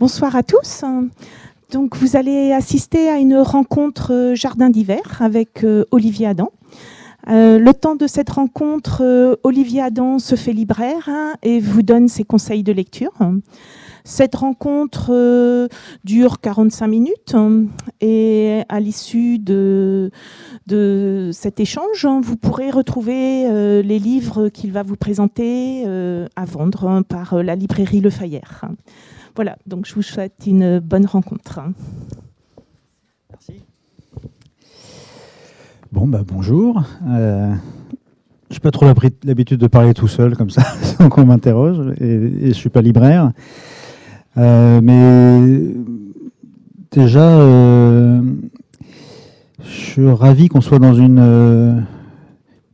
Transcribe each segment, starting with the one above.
Bonsoir à tous. Donc, vous allez assister à une rencontre euh, jardin d'hiver avec euh, Olivier Adam. Euh, le temps de cette rencontre, Olivier Adam se fait libraire hein, et vous donne ses conseils de lecture. Cette rencontre dure 45 minutes et à l'issue de, cet échange, vous pourrez retrouver les livres qu'il va vous présenter à vendre hein, par la librairie Le Fayère. Voilà, donc je vous souhaite une bonne rencontre. Merci. Bon, bah, bonjour. Euh, je n'ai pas trop l'habitude de parler tout seul comme ça, sans qu'on m'interroge, et, je ne suis pas libraire. Euh, mais déjà, euh, je suis ravi qu'on soit dans une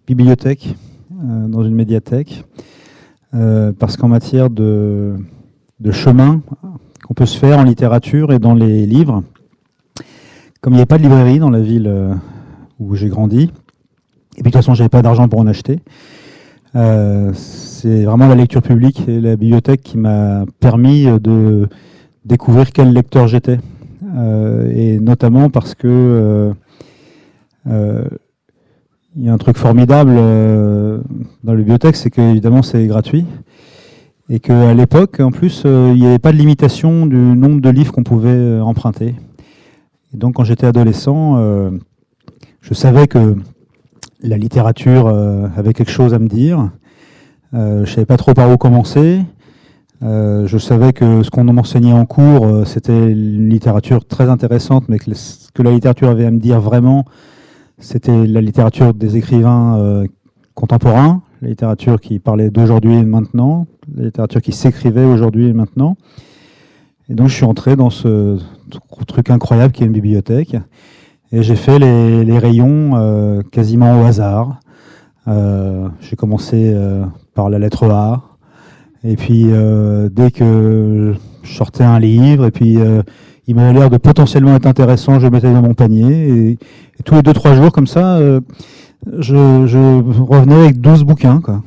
bibliothèque, dans une médiathèque, parce qu'en matière de de chemin qu'on peut se faire en littérature et dans les livres. Comme il n'y avait pas de librairie dans la ville euh, où j'ai grandi, et puis de toute façon, j'avais pas d'argent pour en acheter. Euh, c'est vraiment la lecture publique et la bibliothèque qui m'a permis de découvrir quel lecteur j'étais. Euh, et notamment parce que il y a un truc formidable dans la bibliothèque, c'est que évidemment c'est gratuit et qu'à l'époque, en plus, euh, il n'y avait pas de limitation du nombre de livres qu'on pouvait euh, emprunter. Et donc, quand j'étais adolescent, euh, je savais que la littérature avait quelque chose à me dire. je ne savais pas trop par où commencer. je savais que ce qu'on m'enseignait en cours, c'était une littérature très intéressante, mais que ce que la littérature avait à me dire vraiment, c'était la littérature des écrivains contemporains, littérature qui parlait d'aujourd'hui et maintenant, la littérature qui s'écrivait aujourd'hui et maintenant. Et donc je suis entré dans ce truc incroyable qui est une bibliothèque. Et j'ai fait les, rayons euh, quasiment au hasard. Euh, j'ai commencé euh, par la lettre A. Et puis dès que je sortais un livre, et puis il m'avait l'air de potentiellement être intéressant, je le mettais dans mon panier. Et, et tous les deux trois jours comme ça, je, revenais avec 12 bouquins. Quoi.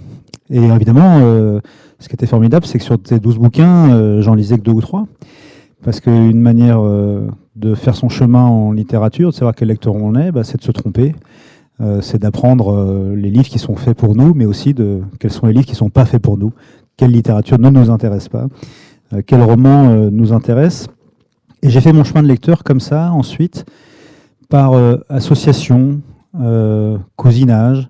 Et évidemment, euh, ce qui était formidable, c'est que sur ces 12 bouquins, euh, j'en lisais que deux ou trois. Parce qu'une manière euh, de faire son chemin en littérature, de savoir quel lecteur on est, bah, c'est de se tromper. c'est d'apprendre les livres qui sont faits pour nous, mais aussi de quels sont les livres qui ne sont pas faits pour nous. Quelle littérature ne nous intéresse pas Quel roman nous intéresse Et j'ai fait mon chemin de lecteur comme ça, ensuite, par association, cousinage,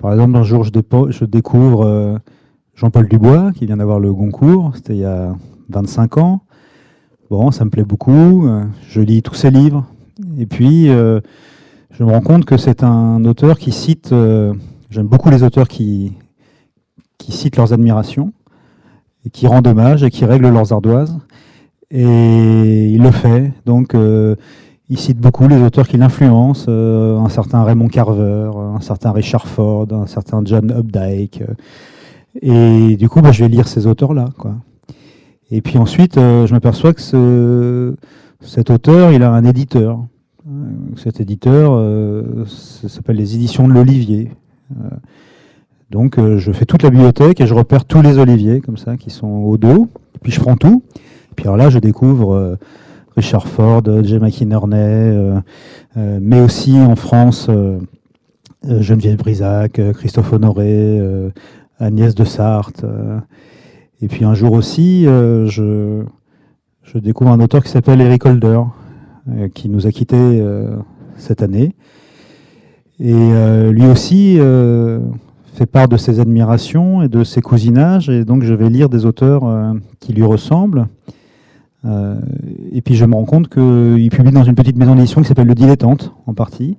par exemple, un jour, je, découvre euh, Jean-Paul Dubois, qui vient d'avoir le Goncourt, c'était il y a 25 ans. Bon, ça me plaît beaucoup, euh, je lis tous ses livres, et puis euh, je me rends compte que c'est un auteur qui cite, j'aime beaucoup les auteurs qui, qui citent leurs admirations, et qui rendent hommage, et qui règlent leurs ardoises, et il le fait, donc il cite beaucoup les auteurs qui l'influencent, euh, un certain Raymond Carver, un certain Richard Ford, un certain John Updike. Euh, et du coup, bah, je vais lire ces auteurs-là. Et puis ensuite, euh, je m'aperçois que ce, cet auteur, il a un éditeur. Cet éditeur ça s'appelle les éditions de l'Olivier. donc je fais toute la bibliothèque et je repère tous les oliviers comme ça qui sont au dos. puis je prends tout. Puis alors là, je découvre Richard Ford, J. McInerney, euh, euh, mais aussi en France euh, Geneviève Brisac, Christophe Honoré, Agnès de Sarthe. et puis un jour aussi, je, découvre un auteur qui s'appelle Eric Holder, qui nous a quittés cette année. Et lui aussi fait part de ses admirations et de ses cousinages, et donc je vais lire des auteurs qui lui ressemblent. Euh, et puis je me rends compte qu'il publie dans une petite maison d'édition qui s'appelle Le Dilettante, en partie.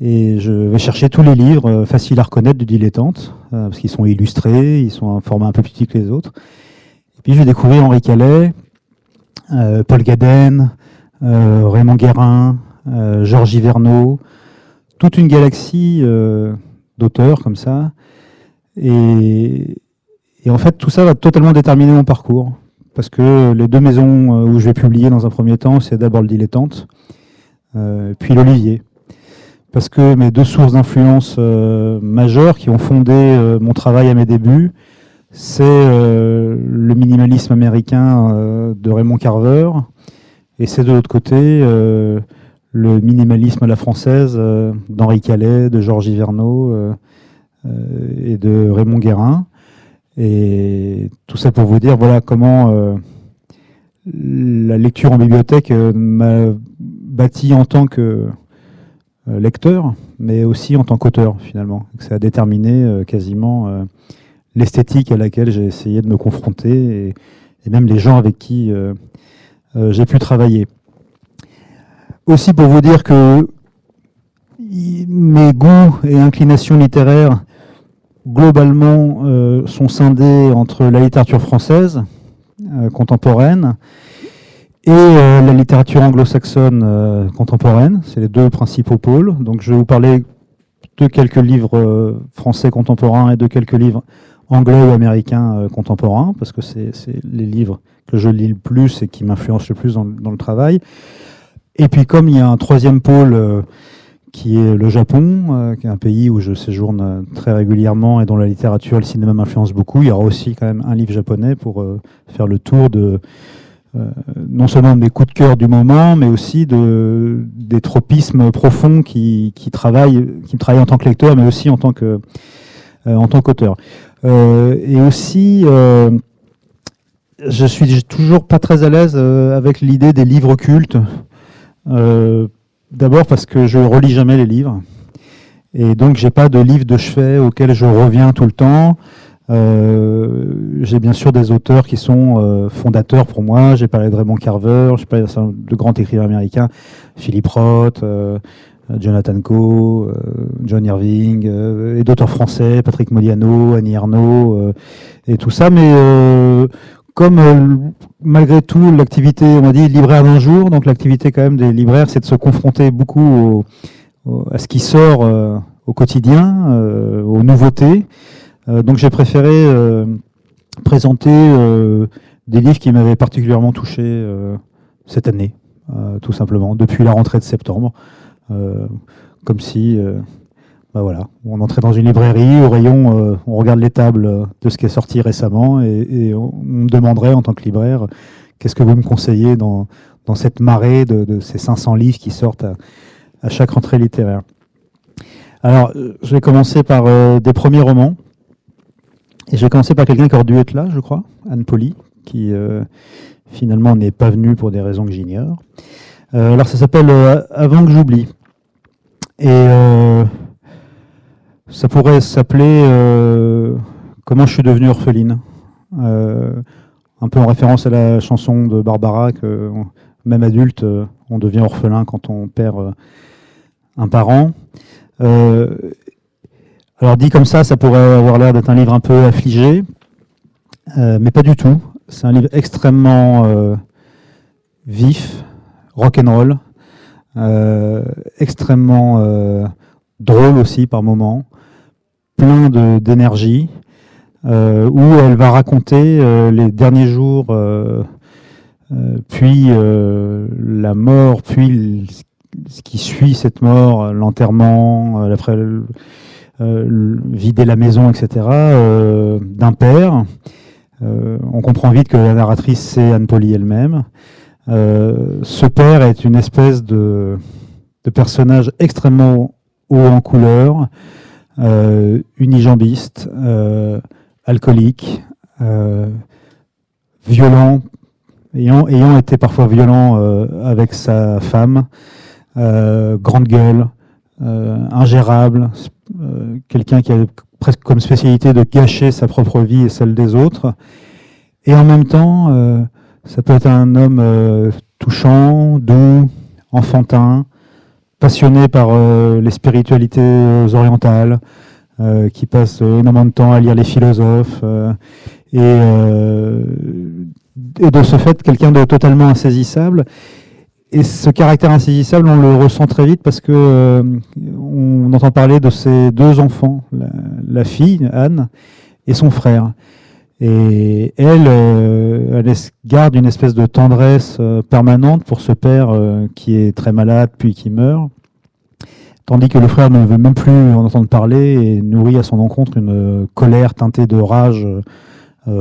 Et je vais chercher tous les livres euh, faciles à reconnaître du Dilettante, euh, parce qu'ils sont illustrés, ils sont un format un peu plus petit que les autres. Et puis je vais découvrir Henri Calais, Paul Gaden, Raymond Guérin, Georges Verneau, toute une galaxie d'auteurs comme ça. Et en fait, tout ça va totalement déterminer mon parcours parce que les deux maisons euh, où je vais publier dans un premier temps, c'est d'abord le dilettante, euh, puis l'Olivier. Parce que mes deux sources d'influence euh, majeures qui ont fondé mon travail à mes débuts, c'est le minimalisme américain de Raymond Carver, et c'est de l'autre côté le minimalisme à la française d'Henri Calais, de Georges Hiverneau et de Raymond Guérin. Et tout ça pour vous dire voilà comment la lecture en bibliothèque m'a bâti en tant que euh, lecteur, mais aussi en tant qu'auteur finalement. Ça a déterminé euh, quasiment euh, l'esthétique à laquelle j'ai essayé de me confronter et, même les gens avec qui j'ai pu travailler. Aussi pour vous dire que mes goûts et inclinations littéraires globalement sont scindés entre la littérature française contemporaine et euh, la littérature anglo-saxonne euh, contemporaine. C'est les deux principaux pôles. Donc je vais vous parler de quelques livres euh, français contemporains et de quelques livres anglais ou américains contemporains, parce que c'est les livres que je lis le plus et qui m'influencent le plus dans, le travail. Et puis comme il y a un troisième pôle qui est le Japon, qui est un pays où je séjourne très régulièrement et dont la littérature et le cinéma m'influencent beaucoup, il y aura aussi quand même un livre japonais pour faire le tour de euh, non seulement de mes coups de cœur du moment, mais aussi de, des tropismes profonds qui, travaillent, qui me travaillent en tant que lecteur, mais aussi en tant euh, en tant qu'auteur. Euh, et aussi, je suis toujours pas très à l'aise avec l'idée des livres cultes. D'abord parce que je relis jamais les livres. Et donc, j'ai pas de livre de chevet auquel je reviens tout le temps. Euh, j'ai bien sûr des auteurs qui sont euh, fondateurs pour moi. J'ai parlé de Raymond Carver, j'ai parlé de grands écrivains américains, Philip Roth, euh, Jonathan Coe, John Irving, et d'auteurs français, Patrick Modiano, Annie Ernaux, et tout ça. Mais comme malgré tout l'activité, on m'a dit libraire d'un jour, donc l'activité quand même des libraires, c'est de se confronter beaucoup à ce qui sort au quotidien, aux nouveautés. Euh, donc j'ai préféré euh, présenter euh, des livres qui m'avaient particulièrement touché cette année, tout simplement, depuis la rentrée de septembre. comme si bah voilà, on entrait dans une librairie, au rayon, on regarde les tables de ce qui est sorti récemment et, on me demanderait en tant que libraire, qu'est-ce que vous me conseillez dans, cette marée de, ces 500 livres qui sortent à, chaque rentrée littéraire. Alors, je vais commencer par des premiers romans. Et je vais commencer par quelqu'un qui aurait dû être là, je crois, Anne Poli, qui euh, finalement n'est pas venue pour des raisons que j'ignore. Euh, alors ça s'appelle euh, Avant que j'oublie. Et ça pourrait s'appeler Comment je suis devenue orpheline. un peu en référence à la chanson de Barbara que même adulte, on devient orphelin quand on perd un parent. Alors dit comme ça, ça pourrait avoir l'air d'être un livre un peu affligé, euh, mais pas du tout. C'est un livre extrêmement euh, vif, rock'n'roll, euh, extrêmement drôle aussi par moments, plein d'énergie, où elle va raconter les derniers jours, puis la mort, puis ce qui suit cette mort, l'enterrement, euh, vider la maison, etc., euh, d'un père. Euh, on comprend vite que la narratrice, c'est Anne Polly elle-même. ce père est une espèce de, de personnage extrêmement haut en couleur, unijambiste, alcoolique, violent, ayant, été parfois violent avec sa femme, grande gueule, ingérable, euh, quelqu'un qui a presque comme spécialité de gâcher sa propre vie et celle des autres. Et en même temps, euh, ça peut être un homme euh, touchant, doux, enfantin, passionné par les spiritualités orientales, qui passe énormément de temps à lire les philosophes, et, de ce fait, quelqu'un de totalement insaisissable et ce caractère insaisissable, on le ressent très vite parce que euh, on entend parler de ses deux enfants, la, fille Anne et son frère. Et elle, euh, garde une espèce de tendresse euh, permanente pour ce père qui est très malade puis qui meurt, tandis que le frère ne veut même plus en entendre parler et nourrit à son encontre une colère teintée de rage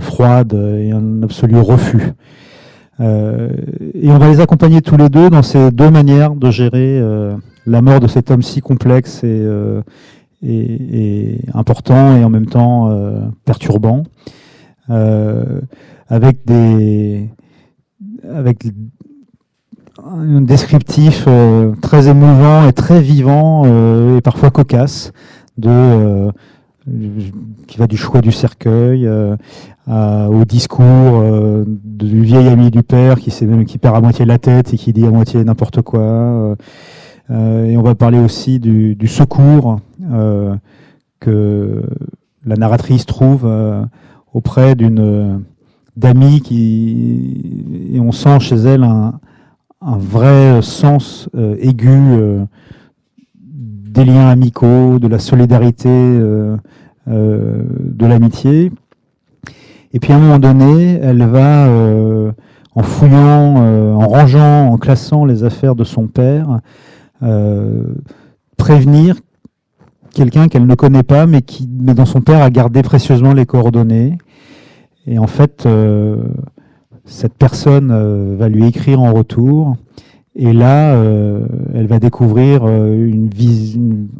froide et un absolu refus. et on va les accompagner tous les deux dans ces deux manières de gérer la mort de cet homme si complexe et, important et en même temps perturbant, avec des avec un descriptif euh, très émouvant et très vivant euh, et parfois cocasse de euh, qui va du choix du cercueil au discours du vieil ami du père qui, même, qui perd à moitié la tête et qui dit à moitié n'importe quoi. et on va parler aussi du secours que la narratrice trouve auprès d'une d'amis qui et on sent chez elle un, un vrai sens euh, aigu euh, des liens amicaux, de la solidarité, euh, de l'amitié. Et puis à un moment donné, elle va, en fouillant, en rangeant, en classant les affaires de son père, prévenir quelqu'un qu'elle ne connaît pas, mais qui, mais dont son père a gardé précieusement les coordonnées. Et en fait, cette personne euh, va lui écrire en retour. Et là, euh, elle va découvrir euh, une,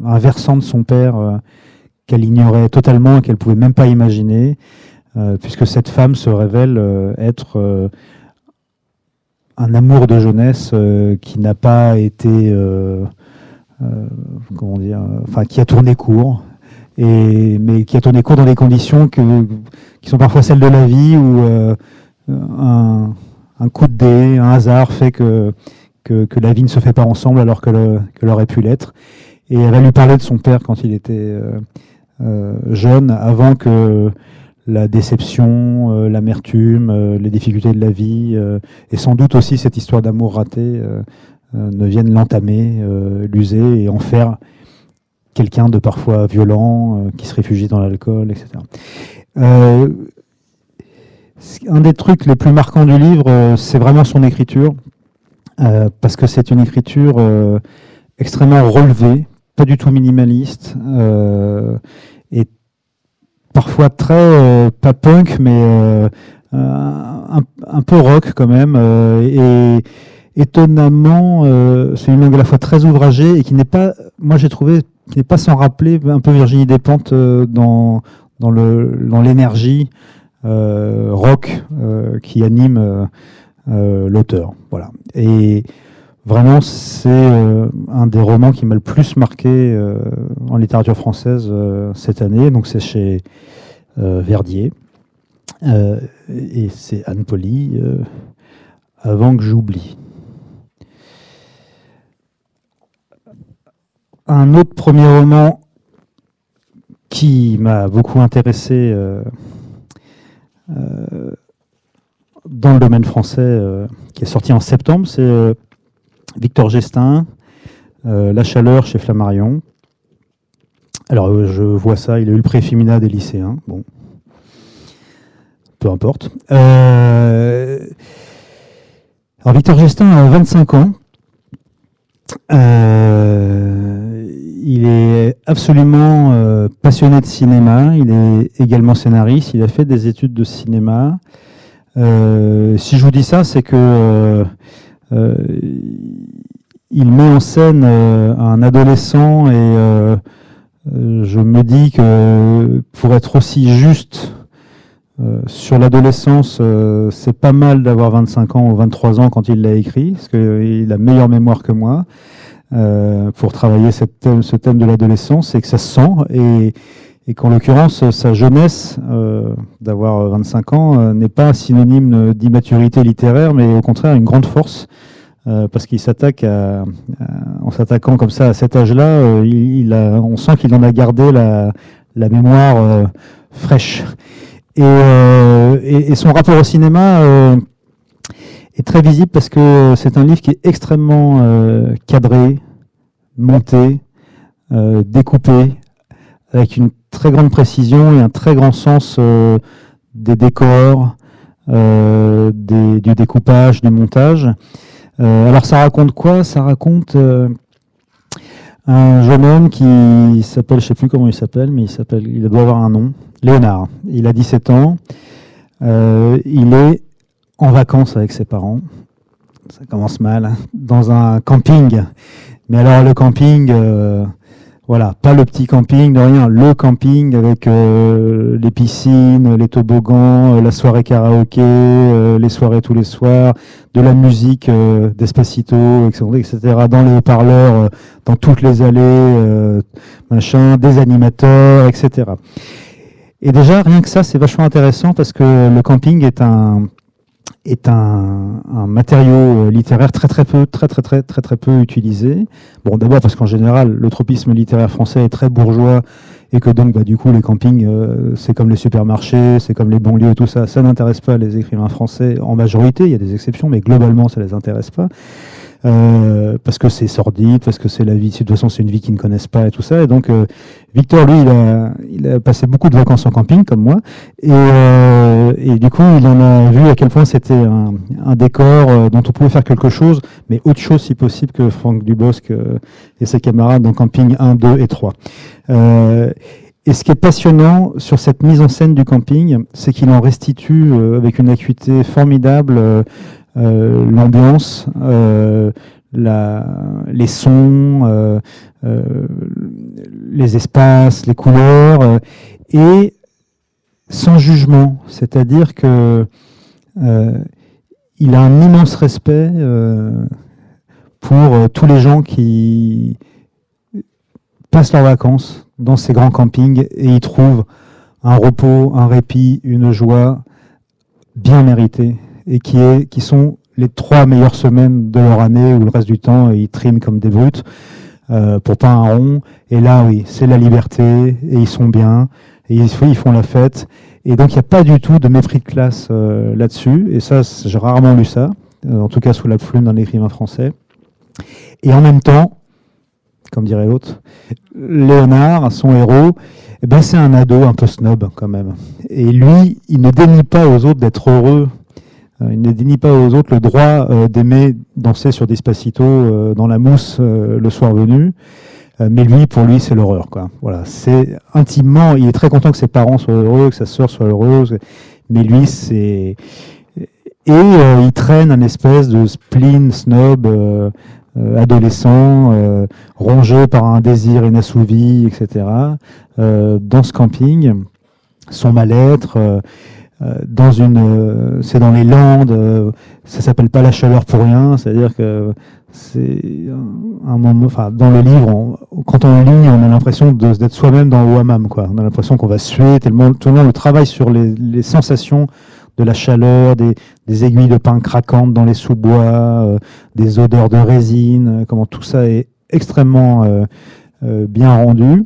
un versant de son père qu'elle ignorait totalement et qu'elle pouvait même pas imaginer, puisque cette femme se révèle être un amour de jeunesse qui n'a pas été, comment dire, enfin qui a tourné court, et mais qui a tourné court dans des conditions que, qui sont parfois celles de la vie où un, coup de dé, un hasard fait que, que, la vie ne se fait pas ensemble alors que qu'elle aurait pu l'être. Et elle va lui parler de son père quand il était euh, euh, jeune, avant que la déception, euh, l'amertume, les difficultés de la vie, et sans doute aussi cette histoire d'amour raté, ne viennent l'entamer, l'user et en faire quelqu'un de parfois violent, qui se réfugie dans l'alcool, etc un des trucs les plus marquants du livre, euh, c'est vraiment son écriture, euh, parce que c'est une écriture euh, extrêmement relevée, pas du tout minimaliste, et parfois très, pas punk, mais un, peu rock quand même, et étonnamment, c'est une langue à la fois très ouvragée et qui n'est pas, moi j'ai trouvé, qui n'est pas sans rappeler un peu Virginie Despentes dans, dans l'énergie. Euh, rock euh, qui anime euh, l'auteur. Voilà. Et vraiment, c'est un des romans qui m'a le plus marqué en littérature française cette année. Donc, c'est chez Verdier. et c'est Anne Poli, avant que j'oublie. Un autre premier roman qui m'a beaucoup intéressé euh, dans le domaine français euh, qui est sorti en septembre, c'est euh, Victor Gestin, La chaleur chez Flammarion. Alors je vois ça, il a eu le des lycéens. Bon, peu importe. alors Victor Gestin a 25 ans. Il est absolument euh, passionné de cinéma. Il est également scénariste. Il a fait des études de cinéma. Euh, si je vous dis ça, c'est que euh, il met en scène un adolescent et je me dis que pour être aussi juste sur l'adolescence, c'est pas mal d'avoir 25 ans ou 23 ans quand il l'a écrit, parce qu'il a meilleure mémoire que moi. Euh, pour travailler ce thème de l'adolescence et que ça se sent. Et, et qu'en l'occurrence sa jeunesse euh, d'avoir 25 ans euh, n'est pas synonyme d'immaturité littéraire mais au contraire une grande force euh, parce qu'il s'attaque à, en s'attaquant comme ça à cet âge-là il, a, on sent qu'il en a gardé la, la mémoire fraîche. Et, et, et, son rapport au cinéma est très visible parce que c'est un livre qui est extrêmement euh, cadré, monté, euh, découpé, avec une très grande précision et un très grand sens euh, des décors, des, du découpage, du montage. alors ça raconte quoi? Ça raconte un jeune homme qui s'appelle, je sais plus comment il s'appelle, mais il doit avoir un nom, Léonard. Il a 17 ans. il est en vacances avec ses parents. Ça commence mal, hein, dans un camping. Mais alors le camping, voilà, pas le petit camping, de rien, le camping avec euh, les piscines, les toboggans, euh, la soirée karaoké, euh, les soirées tous les soirs, de la musique d'Espacito, etc., dans les haut-parleurs, dans toutes les allées, machin, des animateurs, etc. Et déjà, rien que ça, c'est vachement intéressant parce que le camping est un, est un, un, matériau euh, littéraire très très peu très très très très très peu utilisé. Bon, d'abord parce qu'en général, le tropisme littéraire français est très bourgeois et que donc bah, du coup les campings, euh, c'est comme les supermarchés, c'est comme les banlieues tout ça, ça n'intéresse pas les écrivains français en majorité. Il y a des exceptions, mais globalement, ça les intéresse pas. Euh, parce que c'est sordide, parce que c'est la vie, de toute façon c'est une vie qu'ils ne connaissent pas et tout ça. Et donc euh, Victor, lui, il a, il a, passé beaucoup de vacances en camping comme moi, et, euh, et du coup il en a vu à quel point c'était un, un, décor dont on pouvait faire quelque chose, mais autre chose si possible que Franck Dubosc et ses camarades dans camping 1, 2 et 3. Et ce qui est passionnant sur cette mise en scène du camping, c'est qu'il en restitue avec une acuité formidable euh, l'ambiance, euh, les sons, euh, les espaces, les couleurs, et sans jugement. C'est-à-dire que il a un immense respect pour tous les gens qui passent leurs vacances dans ces grands campings et y trouvent un repos, un répit, une joie bien méritée et qui, est, qui sont les trois meilleures semaines de leur année où le reste du temps ils triment comme des brutes euh, pour pas un rond. Et là, oui, c'est la liberté et ils sont bien et ils, font la fête. Et donc il n'y a pas du tout de mépris de classe euh, là-dessus. Et ça, j'ai rarement lu ça, euh, en tout cas sous la plume d'un écrivain français. Et en même temps, comme dirait l'autre, Léonard, son héros, eh ben c'est un ado un peu snob quand même. Et lui, il ne dénie pas aux autres d'être heureux il ne dénie pas aux autres le droit euh, d'aimer danser sur Despacito euh, dans la mousse le soir venu. mais lui, pour lui, c'est l'horreur. Quoi. Voilà, c'est intimement. Il est très content que ses parents soient heureux, que sa sœur soit heureuse. Mais lui, c'est et il traîne un espèce de spleen snob adolescent, rongé par un désir inassouvi, etc. dans ce camping, son mal-être euh, dans une, euh, c'est dans les Landes, euh, ça s'appelle pas la chaleur pour rien, c'est-à-dire que c'est un moment, enfin, dans le livre, quand on lit, on a l'impression d'être soi-même dans le hammam, quoi. On a l'impression qu'on va suer, tellement, tout le monde travaille sur les, les sensations de la chaleur, des, des, aiguilles de pain craquantes dans les sous-bois, des odeurs de résine, comment tout ça est extrêmement bien rendu.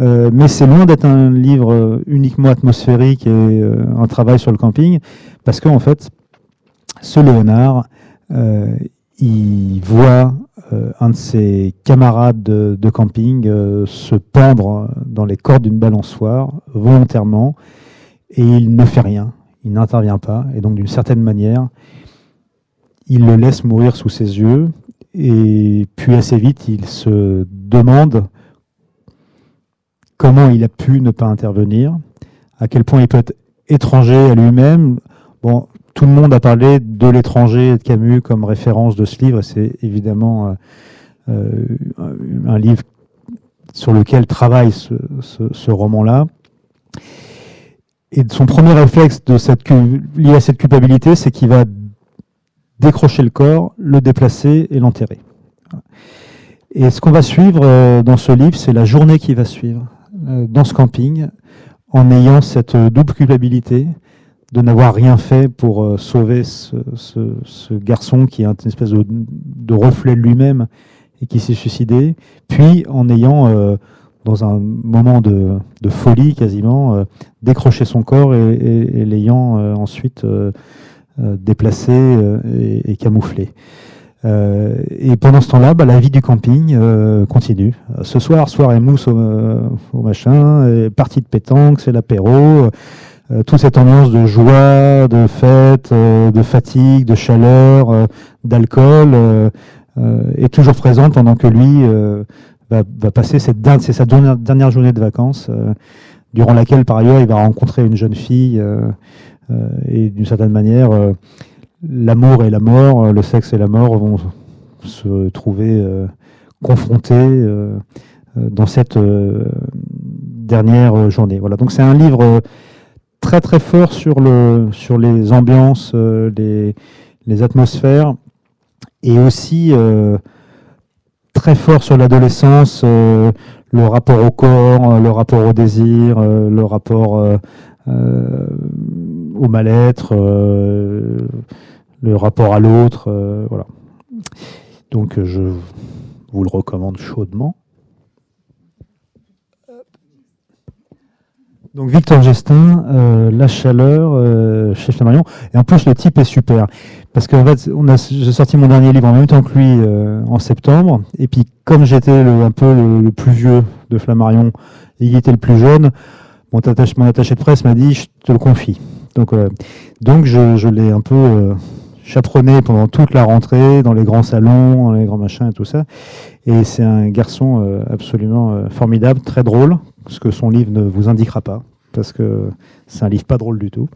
Euh, mais c'est loin d'être un livre uniquement atmosphérique et euh, un travail sur le camping, parce qu'en fait, ce Léonard, euh, il voit un de ses camarades de, camping se pendre dans les cordes d'une balançoire volontairement, et il ne fait rien, il n'intervient pas, et donc d'une certaine manière, il le laisse mourir sous ses yeux, et puis assez vite, il se demande comment il a pu ne pas intervenir, à quel point il peut être étranger à lui-même. Bon, tout le monde a parlé de l'étranger et de Camus comme référence de ce livre. C'est évidemment euh, euh, un livre sur lequel travaille ce, roman-là. Et son premier réflexe lié à cette culpabilité, c'est qu'il va décrocher le corps, le déplacer et l'enterrer. Et ce qu'on va suivre euh, dans ce livre, c'est la journée qui va suivre. Euh, dans ce camping en ayant cette double culpabilité de n'avoir rien fait pour euh, sauver ce, garçon qui est une espèce de, reflet de lui-même et qui s'est suicidé, puis en ayant, euh, dans un moment de, folie quasiment, décroché son corps et, l'ayant ensuite déplacé et camouflé. Euh, et pendant ce temps-là, bah, la vie du camping euh, continue. Ce soir, soirée mousse au, euh, au machin, partie de pétanque, c'est l'apéro. toute cette ambiance de joie, de fête, de fatigue, de chaleur, d'alcool est toujours présente pendant que lui va, va, passer cette c'est sa dernière, journée de vacances, durant laquelle par ailleurs il va rencontrer une jeune fille et d'une certaine manière, l'amour et la mort, le sexe et la mort vont se trouver confrontés dans cette dernière journée. Voilà. Donc c'est un livre très très fort sur, le, sur les ambiances, les, atmosphères, et aussi très fort sur l'adolescence, euh, le rapport au corps, euh, le rapport au désir, euh, le rapport au mal-être, le rapport à l'autre, voilà. Donc je vous le recommande chaudement. Donc Victor Gestin, euh, La Chaleur, euh, chez Flammarion. Et en plus, le type est super. Parce qu'en fait, j'ai sorti mon dernier livre en même temps que lui euh, en septembre. Et puis, comme j'étais un peu le, plus vieux de Flammarion et il était le plus jeune, mon attaché de presse m'a dit, je te le confie. Donc, donc je, l'ai un peu chaperonné pendant toute la rentrée, dans les grands salons, dans les grands machins et tout ça. Et c'est un garçon absolument formidable, très drôle, ce que son livre ne vous indiquera pas, parce que c'est un livre pas drôle du tout.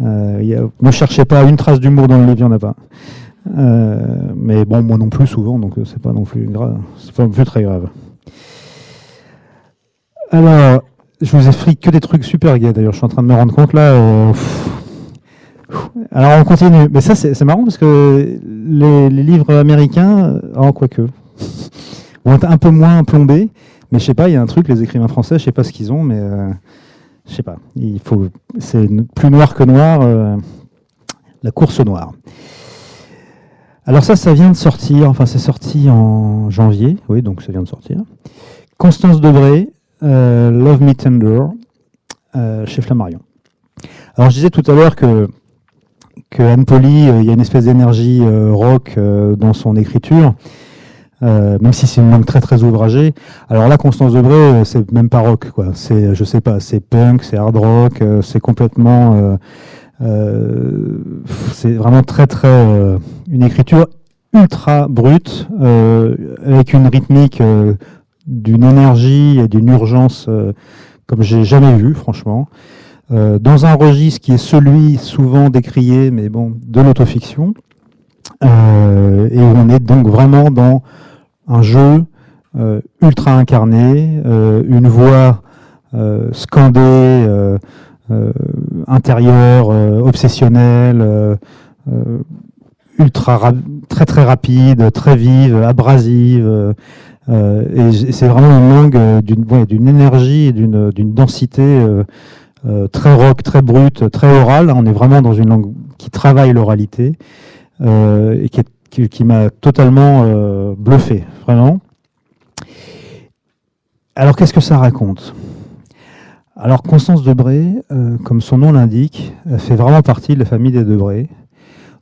Euh, ne cherchez pas une trace d'humour dans le livre, il n'y en a pas. Euh, mais bon, moi non plus souvent, donc c'est pas non plus grave, pas non plus très grave. Alors, je vous ai fric que des trucs super gays. D'ailleurs, je suis en train de me rendre compte là. Euh, alors on continue. Mais ça, c'est marrant parce que les, livres américains, oh, quoique, vont être un peu moins plombés. Mais je sais pas, il y a un truc, les écrivains français, je sais pas ce qu'ils ont, mais euh, je sais pas. Il faut, c'est plus noir que noir, euh, la course noire. Alors ça, ça vient de sortir, enfin c'est sorti en janvier, oui, donc ça vient de sortir. Constance Debré, euh, Love Me Tender, chez Flammarion. Alors je disais tout à l'heure que, Anne Poli, il y a une espèce d'énergie rock dans son écriture. Euh, même si c'est une langue très très ouvragée. Alors là, Constance Debré, euh, c'est même pas rock, quoi. C'est, je sais pas, c'est punk, c'est hard rock, euh, c'est complètement, c'est vraiment très très une écriture ultra brute, avec une rythmique d'une énergie et d'une urgence comme j'ai jamais vu, franchement. dans un registre qui est celui souvent décrié, mais bon, de l'autofiction. et on est donc vraiment dans un jeu euh, ultra incarné, euh, une voix euh, scandée, intérieure, obsessionnelle, ultra très très rapide, très vive, abrasive. Et c'est vraiment une langue d'une d'une énergie et d'une densité très rock, très brute, très orale. On est vraiment dans une langue qui travaille l'oralité et qui m'a totalement euh, bluffé, vraiment. Alors qu'est-ce que ça raconte? Alors Constance Debré, euh, comme son nom l'indique, fait vraiment partie de la famille des Debré.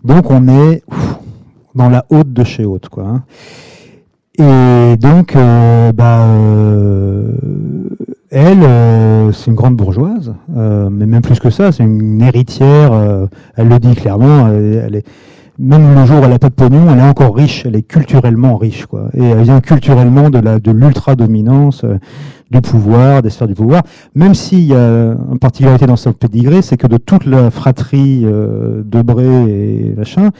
Donc on est dans la haute de chez haute, quoi. Hein. Et donc, euh, bah, elle, c'est une grande bourgeoise, mais même plus que ça, c'est une héritière. elle le dit clairement. elle est même le jour où elle n'a pas de pognon, elle est encore riche, elle est culturellement riche, quoi. Et elle vient culturellement de la de l'ultra-dominance, euh, du pouvoir, des sphères du pouvoir. Même s'il y a une particularité dans son pédigré, c'est que de toute la fratrie euh, Debré et machin,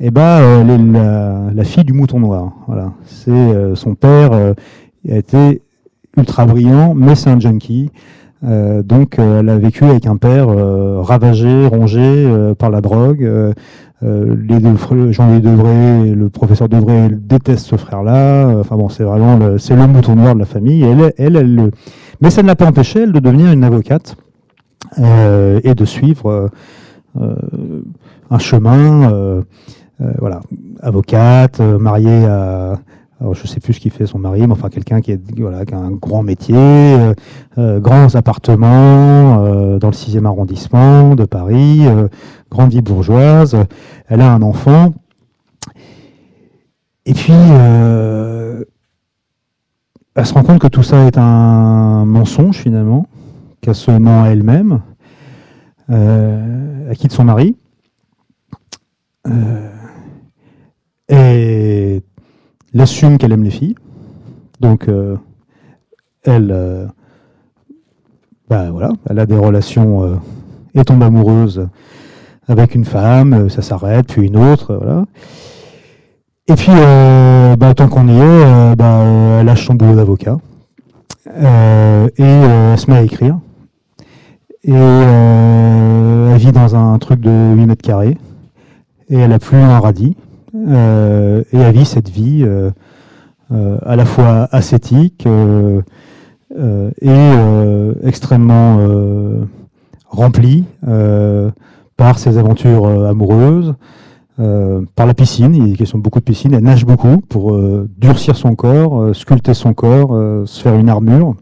eh ben, euh, elle est la, fille du mouton noir. Voilà. C'est euh, son père a été ultra brillant, mais c'est un junkie. Euh, donc, elle a vécu avec un père ravagé, rongé par la drogue. Euh, les deux Jean-Louis et le professeur Devray détestent ce frère-là. Enfin bon, c'est vraiment le, c'est le mouton noir de la famille. elle, elle, mais ça ne l'a pas empêché de devenir une avocate euh, et de suivre euh, un chemin. Voilà, avocate, mariée à alors, je sais plus ce qu'il fait son mari, mais enfin quelqu'un qui, a un grand métier, euh, euh grands appartements euh, dans le 6e arrondissement de Paris, euh, grande vie bourgeoise. Elle a un enfant. Et puis, elle se rend compte que tout ça est un mensonge finalement, qu'elle se ment elle-même. elle quitte son mari. Et elle assume qu'elle aime les filles. Donc, euh, elle, euh, bah, voilà, elle a des relations euh, et tombe amoureuse avec une femme, ça s'arrête, puis une autre, voilà. Et puis, bah, tant qu'on y est, bah, elle lâche son boulot d'avocat et elle se met à écrire. Et elle vit dans un truc de 8 mètres carrés et elle a plus un radis. Et elle vit cette vie à la fois ascétique et extrêmement remplie par ses aventures amoureuses, par la piscine, il a question beaucoup de piscine, elle nage beaucoup pour durcir son corps, sculpter son corps, se faire une armure.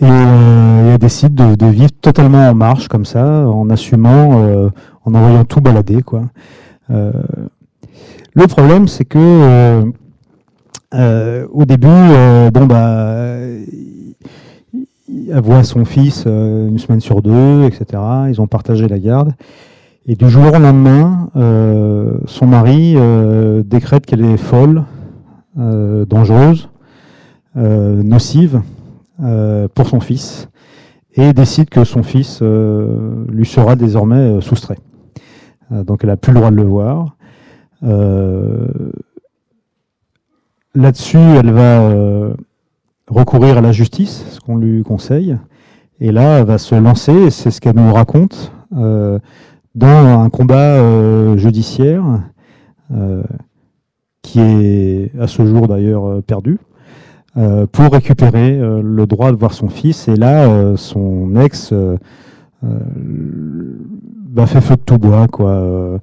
Et elle décide de, vivre totalement en marche comme ça, en assumant, en envoyant tout balader. Quoi. Le problème, c'est que au début, bon bah voit son fils euh, une semaine sur deux, etc. Ils ont partagé la garde. Et du jour au lendemain, euh, son mari euh, décrète qu'elle est folle, dangereuse, nocive pour son fils, et décide que son fils lui sera désormais soustrait. donc elle n'a plus le droit de le voir. Là-dessus, elle va recourir à la justice, ce qu'on lui conseille. Et là, elle va se lancer, c'est ce qu'elle nous raconte, euh, dans un combat euh, judiciaire euh, qui est à ce jour d'ailleurs perdu, pour récupérer le droit de voir son fils. Et là, son ex va faire feu de tout bois, quoi.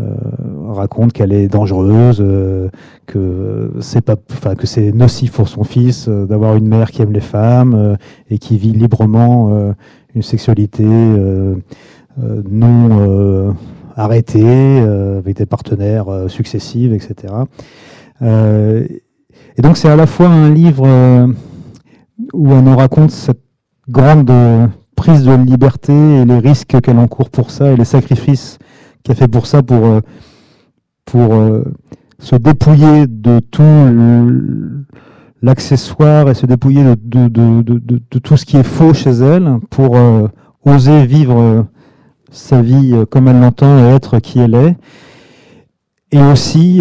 Euh, raconte qu'elle est dangereuse, euh, que c'est pas, enfin que c'est nocif pour son fils euh, d'avoir une mère qui aime les femmes et qui vit librement une sexualité non arrêtée avec des partenaires successifs, etc. et donc c'est à la fois un livre où on nous raconte cette grande prise de liberté et les risques qu'elle encourt pour ça et les sacrifices qui a fait pour ça, pour, euh, pour euh, se dépouiller de tout l'accessoire et se dépouiller de, tout ce qui est faux chez elle pour euh, oser vivre sa vie comme elle l'entend et être qui elle est. Et aussi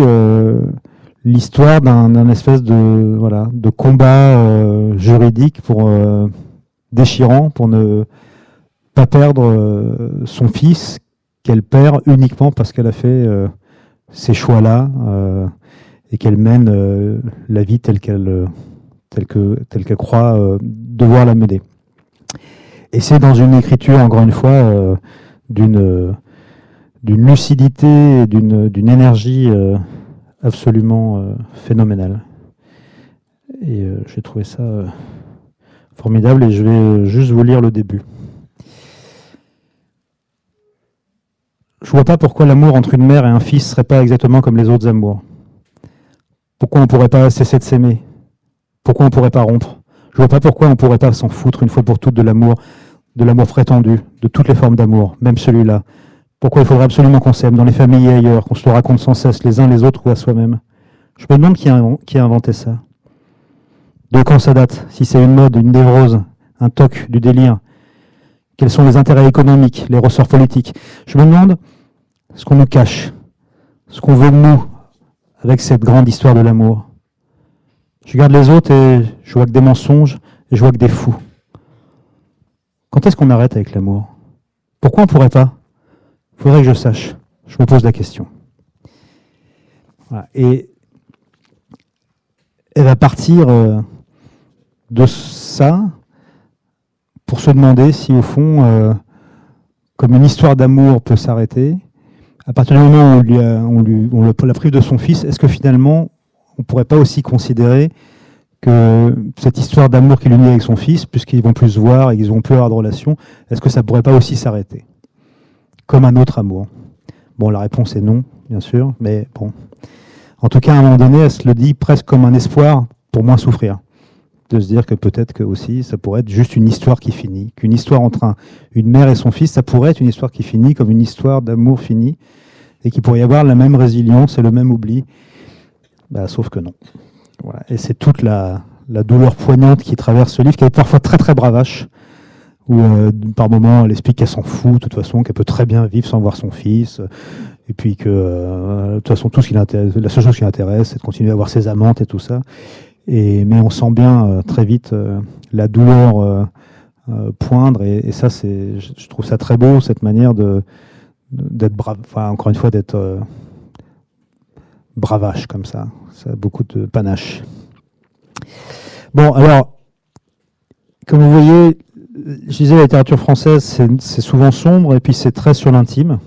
l'histoire d'un espèce de, voilà, de combat juridique pour, déchirant pour ne pas perdre son fils qu'elle perd uniquement parce qu'elle a fait euh, ces choix-là euh, et qu'elle mène euh, la vie telle qu'elle telle que telle qu'elle croit devoir la mener. Et c'est dans une écriture, encore une fois, d'une d'une lucidité, d'une d'une énergie absolument phénoménale. Et j'ai trouvé ça formidable et je vais juste vous lire le début. Je vois pas pourquoi l'amour entre une mère et un fils serait pas exactement comme les autres amours. Pourquoi on pourrait pas cesser de s'aimer? Pourquoi on pourrait pas rompre? Je vois pas pourquoi on pourrait pas s'en foutre une fois pour toutes de l'amour, de l'amour prétendu, de toutes les formes d'amour, même celui-là. Pourquoi il faudrait absolument qu'on s'aime dans les familles et ailleurs, qu'on se le raconte sans cesse les uns les autres ou à soi-même? Je me demande qui a, qui a inventé ça. De quand ça date? Si c'est une mode, une névrose, un toc, du délire? Quels sont les intérêts économiques, les ressorts politiques? Je me demande ce qu'on nous cache, ce qu'on veut de nous avec cette grande histoire de l'amour. Je regarde les autres et je vois que des mensonges et je vois que des fous. Quand est-ce qu'on arrête avec l'amour? Pourquoi on ne pourrait pas? Il faudrait que je sache. Je me pose la question. Et elle va partir euh, de ça pour se demander si au fond, euh, comme une histoire d'amour peut s'arrêter, à partir du moment où on, lui la prive de son fils, est-ce que finalement, on ne pourrait pas aussi considérer que cette histoire d'amour qu'il unit avec son fils, puisqu'ils vont plus se voir et qu'ils vont plus avoir de relation, est-ce que ça ne pourrait pas aussi s'arrêter Comme un autre amour? Bon, la réponse est non, bien sûr, mais bon. En tout cas, à un moment donné, elle se le dit presque comme un espoir pour moins souffrir. De se dire que peut-être que aussi, ça pourrait être juste une histoire qui finit. Qu'une histoire entre une mère et son fils, ça pourrait être une histoire qui finit comme une histoire d'amour finie et qu'il pourrait y avoir la même résilience et le même oubli. Bah, sauf que non. Et c'est toute la, douleur poignante qui traverse ce livre, qui est parfois très très bravache, où par moment elle explique qu'elle s'en fout de toute façon, qu'elle peut très bien vivre sans voir son fils, et puis que de toute façon tout ce qui la seule chose qui l'intéresse, c'est de continuer à voir ses amantes et tout ça. Et, mais on sent bien très vite la douleur poindre, et, ça c'est, je trouve ça très beau cette manière de d'être brave, encore une fois d'être bravache comme ça. Ça a beaucoup de panache. Bon, alors, comme vous voyez, je disais, la littérature française, c'est souvent sombre et puis c'est très sur l'intime.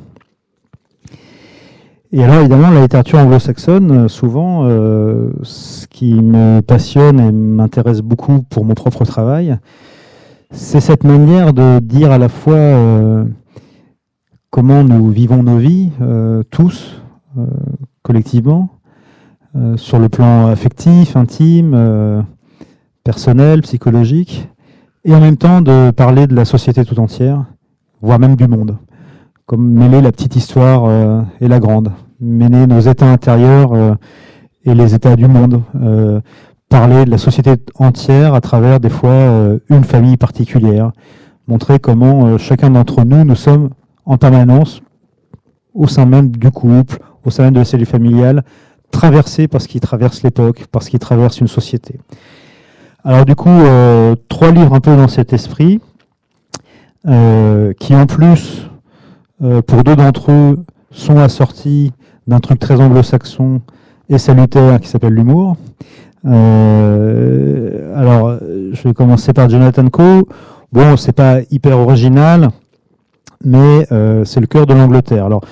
Et alors, évidemment, la littérature anglo-saxonne, souvent, euh, ce qui me passionne et m'intéresse beaucoup pour mon propre travail, c'est cette manière de dire à la fois euh, comment nous vivons nos vies, euh, tous, collectivement, euh, sur le plan affectif, intime, euh, personnel, psychologique, et en même temps de parler de la société tout entière, voire même du monde, comme mêler la petite histoire euh, et la grande, mêler nos états intérieurs et les états du monde, parler de la société entière à travers des fois une famille particulière, montrer comment chacun d'entre nous, nous sommes en permanence au sein même du couple, au sein même de la cellule familiale, traversé parce qu'il traverse l'époque, parce qu'il traverse une société. Alors du coup, euh, trois livres un peu dans cet esprit, euh, qui en plus, euh, pour deux d'entre eux, sont assortis d'un truc très anglo-saxon et salutaire qui s'appelle l'humour. alors, je vais commencer par Jonathan Coe. Bon, c'est pas hyper original, mais c'est le cœur de l'Angleterre. Alors,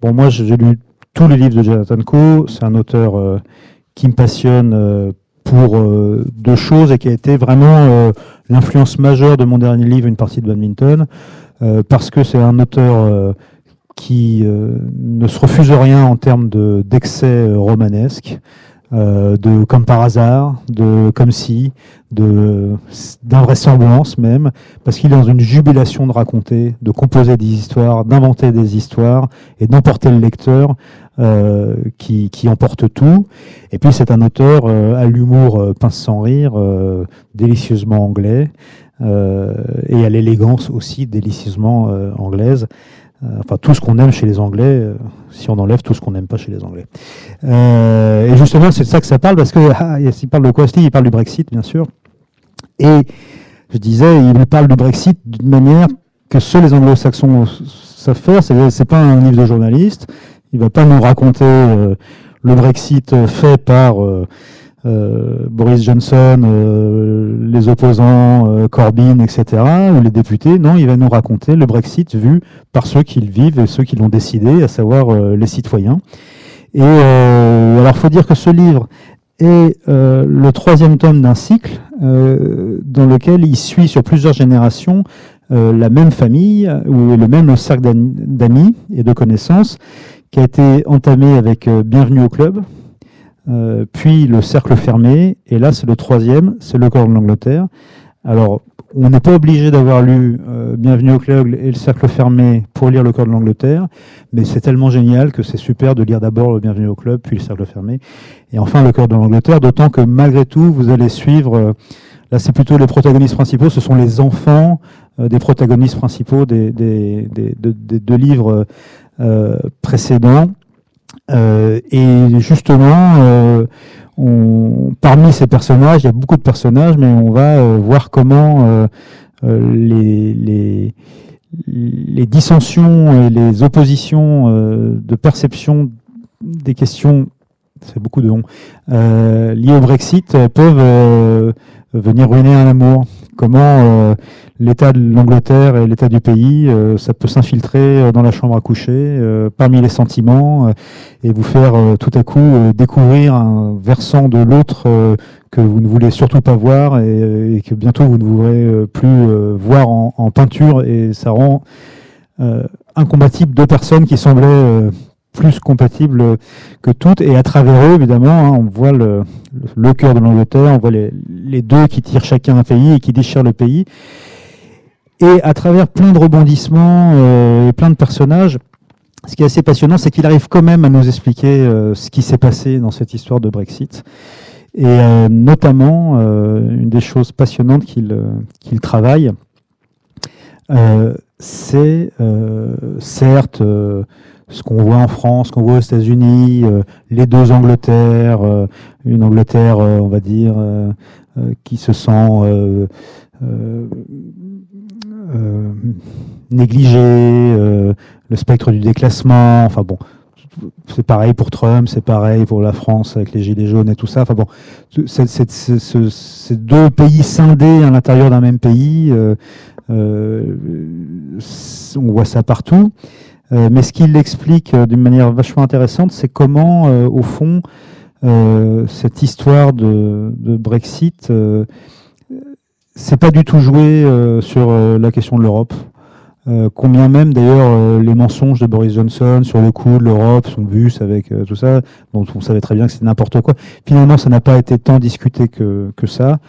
bon, moi, j'ai lu tous les livres de Jonathan Coe. C'est un auteur euh, qui me passionne euh, pour euh, deux choses et qui a été vraiment l'influence majeure de mon dernier livre, Une partie de badminton, parce que c'est un auteur qui ne se refuse rien en termes d'excès romanesque. Euh, de comme par hasard, de comme si, de d'invraisemblance même, parce qu'il est dans une jubilation de raconter, de composer des histoires, d'inventer des histoires et d'emporter le lecteur euh, qui, qui, emporte tout. Et puis c'est un auteur euh, à l'humour pince sans rire, délicieusement anglais, et à l'élégance aussi délicieusement anglaise. Euh, enfin tout ce qu'on aime chez les Anglais, euh, si on enlève tout ce qu'on n'aime pas chez les Anglais. Euh, et justement, c'est de ça que ça parle, parce que ah, parle de quoi Il parle du Brexit, bien sûr. Et je disais, il parle du Brexit d'une manière que seuls les Anglo-Saxons savent faire. C'est pas un livre de journaliste. Il va pas nous raconter le Brexit fait par euh, Boris Johnson, euh, les opposants, euh, Corbyn, etc., ou les députés. Non, il va nous raconter le Brexit vu par ceux qui le vivent et ceux qui l'ont décidé, à savoir les citoyens. Et alors, faut dire que ce livre est le troisième tome d'un cycle dans lequel il suit sur plusieurs générations la même famille ou le même cercle d'amis et de connaissances qui a été entamé avec Bienvenue au club, euh, puis le cercle fermé, et là c'est le troisième, c'est le corps de l'Angleterre. Alors, on n'est pas obligé d'avoir lu euh, Bienvenue au club et le cercle fermé pour lire le corps de l'Angleterre, mais c'est tellement génial que c'est super de lire d'abord le Bienvenue au club, puis le cercle fermé, et enfin le corps de l'Angleterre, d'autant que malgré tout, vous allez suivre, euh, là c'est plutôt les protagonistes principaux, ce sont les enfants des protagonistes principaux des, des, deux livres précédents. Euh, et justement, euh, on, parmi ces personnages, il y a beaucoup de personnages, mais on va euh, voir comment les, dissensions et les oppositions de perception des questions, c'est beaucoup de noms, liées au Brexit peuvent venir ruiner un amour. Comment l'état de l'Angleterre et l'état du pays, euh, ça peut s'infiltrer euh, dans la chambre à coucher, euh, parmi les sentiments, et vous faire tout à coup découvrir un versant de l'autre que vous ne voulez surtout pas voir et, que bientôt vous ne voudrez plus voir en, peinture, et ça rend incompatible deux personnes qui semblaient plus compatibles que toutes, et à travers eux, évidemment, hein, on voit le, cœur de l'Angleterre, on voit les deux qui tirent chacun un pays et qui déchirent le pays. Et à travers plein de rebondissements euh, et plein de personnages, ce qui est assez passionnant, c'est qu'il arrive quand même à nous expliquer euh, ce qui s'est passé dans cette histoire de Brexit. Et euh, notamment, une des choses passionnantes qu'il travaille, c'est certes ce qu'on voit en France, ce qu'on voit aux États-Unis, les deux Angleterres, une Angleterre, on va dire, qui se sent négligée, le spectre du déclassement, enfin bon, c'est pareil pour Trump, c'est pareil pour la France avec les gilets jaunes et tout ça. Enfin bon, ces deux pays scindés à l'intérieur d'un même pays, euh, euh, on voit ça partout. Euh, mais ce qui l'explique d'une manière vachement intéressante, c'est comment, au fond, cette histoire de, de Brexit, c'est pas du tout joué sur la question de l'Europe. Euh, combien même d'ailleurs euh, les mensonges de Boris Johnson sur le coup de l'Europe, son bus avec euh, tout ça, dont on savait très bien que c'était n'importe quoi. Finalement, ça n'a pas été tant discuté que, que ça.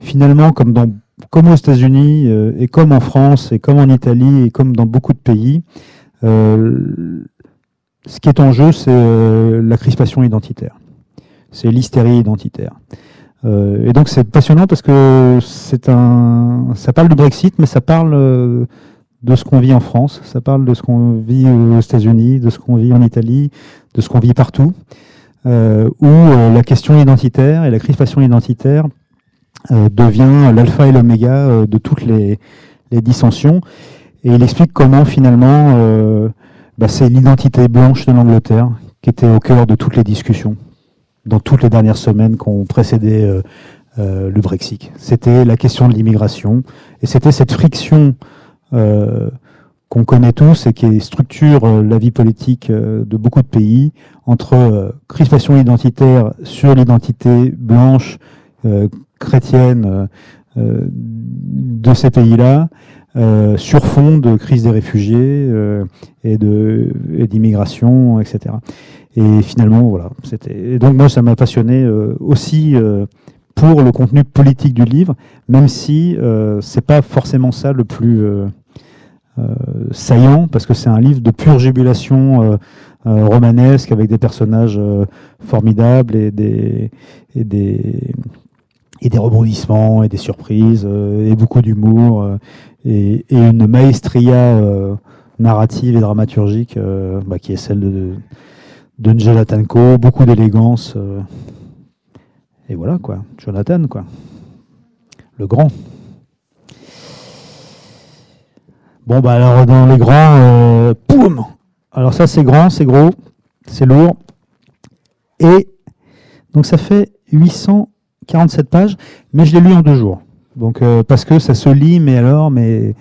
Finalement, comme, dans, comme aux États-Unis et comme en France et comme en Italie et comme dans beaucoup de pays, ce qui est en jeu, c'est la crispation identitaire. C'est l'hystérie identitaire. Et donc c'est passionnant parce que c'est un, ça parle du Brexit, mais ça parle de ce qu'on vit en France, ça parle de ce qu'on vit aux États-Unis, de ce qu'on vit en Italie, de ce qu'on vit partout, euh, où euh, la question identitaire et la crispation identitaire euh, devient l'alpha et l'oméga de toutes les, dissensions. Et il explique comment finalement bah, c'est l'identité blanche de l'Angleterre qui était au cœur de toutes les discussions dans toutes les dernières semaines qui ont précédé le Brexit. C'était la question de l'immigration et c'était cette friction euh, qu'on connaît tous et qui structure euh, la vie politique euh, de beaucoup de pays entre crispation identitaire sur l'identité blanche chrétienne de ces pays-là, sur fond de crise des réfugiés et de d'immigration, etc. Et finalement, voilà, c'était. Donc moi, ça m'a passionné aussi pour le contenu politique du livre, même si c'est pas forcément ça le plus euh, saillant parce que c'est un livre de pure jubilation euh, euh, romanesque avec des personnages formidables et des, et des, et des rebondissements et des surprises et beaucoup d'humour et, et, une maestria narrative et dramaturgique bah, qui est celle de, de Njela Tanko, beaucoup d'élégance. et voilà quoi, Jonathan quoi, le grand. Bon, bah alors dans les grands, euh, poum Alors ça c'est grand, c'est gros, c'est lourd. Et donc ça fait 847 pages, mais je l'ai lu en deux jours. Donc euh, parce que ça se lit, mais alors, mais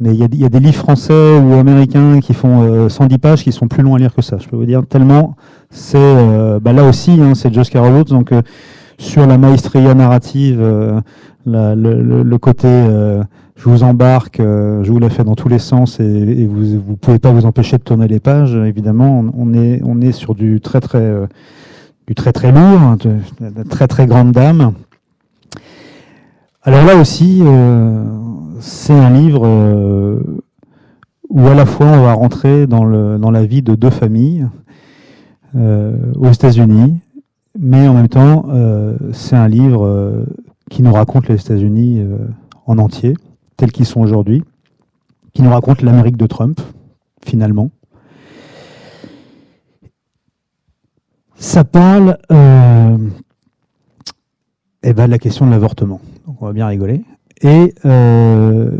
mais il y, a des livres français ou américains qui font 110 euh, pages qui sont plus longs à lire que ça. Je peux vous dire tellement c'est bah là aussi, hein, c'est Josh Donc sur la maestria narrative, le, côté je vous embarque, euh, je vous la fais dans tous les sens et, vous ne pouvez pas vous empêcher de tourner les pages. Évidemment, on, est, on est sur du très très, euh, du très, très lourd, hein, de, très très grande dame. Alors là aussi, euh, c'est un livre où à la fois on va rentrer dans, le, dans la vie de deux familles aux États-Unis, mais en même temps, c'est un livre qui nous raconte les États-Unis en entier tels qu'ils sont aujourd'hui, qui nous racontent l'Amérique de Trump, finalement. Ça parle euh, eh ben, de la question de l'avortement. On va bien rigoler. Et euh,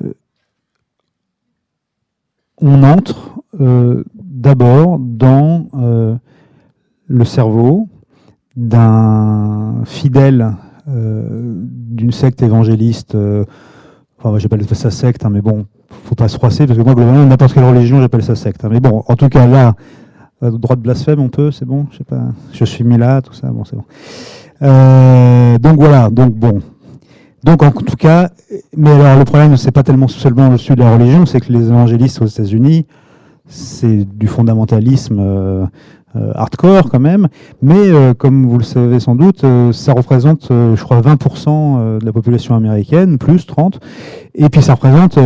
on entre euh, d'abord dans le cerveau d'un fidèle d'une secte évangéliste Enfin, j'appelle ça secte, hein, mais bon, faut pas se froisser, parce que moi, globalement, n'importe quelle religion, j'appelle ça secte. Hein. Mais bon, en tout cas, là, euh, droit de blasphème, on peut, c'est bon, je sais pas, je suis mis là, tout ça, bon, c'est bon. Euh, donc voilà, donc bon. Donc en tout cas, mais alors le problème, c'est pas tellement seulement le sud de la religion, c'est que les évangélistes aux États-Unis, c'est du fondamentalisme euh, euh, hardcore quand même, mais euh, comme vous le savez sans doute, euh, ça représente, je crois, 20% de la population américaine, plus 30, et puis ça représente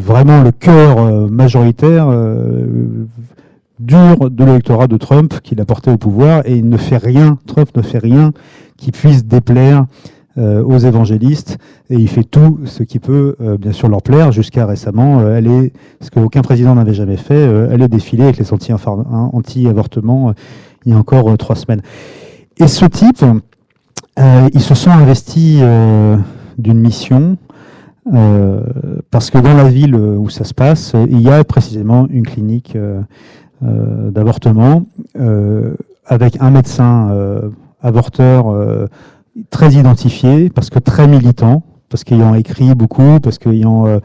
vraiment le cœur majoritaire dur de l'électorat de Trump qu'il a porté au pouvoir, et il ne fait rien, Trump ne fait rien qui puisse déplaire aux évangélistes et il fait tout ce qui peut bien sûr leur plaire. Jusqu'à récemment aller ce qu'aucun président n'avait jamais fait aller défiler avec les anti-avortements il y a encore trois semaines. Et ce type il se sent investi d'une mission parce que dans la ville où ça se passe, il y a précisément une clinique d'avortement avec un médecin avorteur très identifié, parce que très militant, parce qu'ayant écrit beaucoup, parce qu'ayant euh,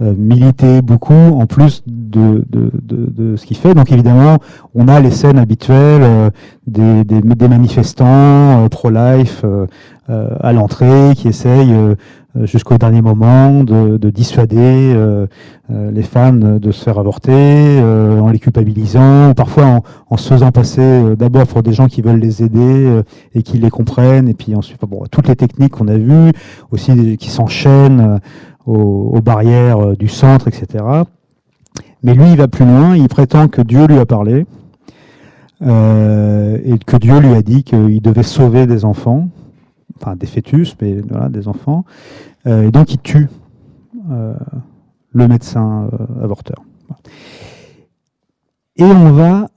euh, milité beaucoup, en plus de, de, de, de ce qu'il fait. Donc évidemment, on a les scènes habituelles euh, des, des, des, manifestants pro-life à l'entrée qui essayent euh, jusqu'au dernier moment, de, de dissuader euh, euh, les femmes de se faire avorter, en les culpabilisant, ou parfois en, en se faisant passer d'abord pour des gens qui veulent les aider et qui les comprennent, et puis ensuite, bon, toutes les techniques qu'on a vues, aussi qui s'enchaînent aux, aux, barrières du centre, etc. Mais lui, il va plus loin, il prétend que Dieu lui a parlé, euh, et que Dieu lui a dit qu'il devait sauver des enfants, des fœtus, mais voilà, des enfants. Euh, et donc il tue euh, le médecin euh, avorteur. Et on va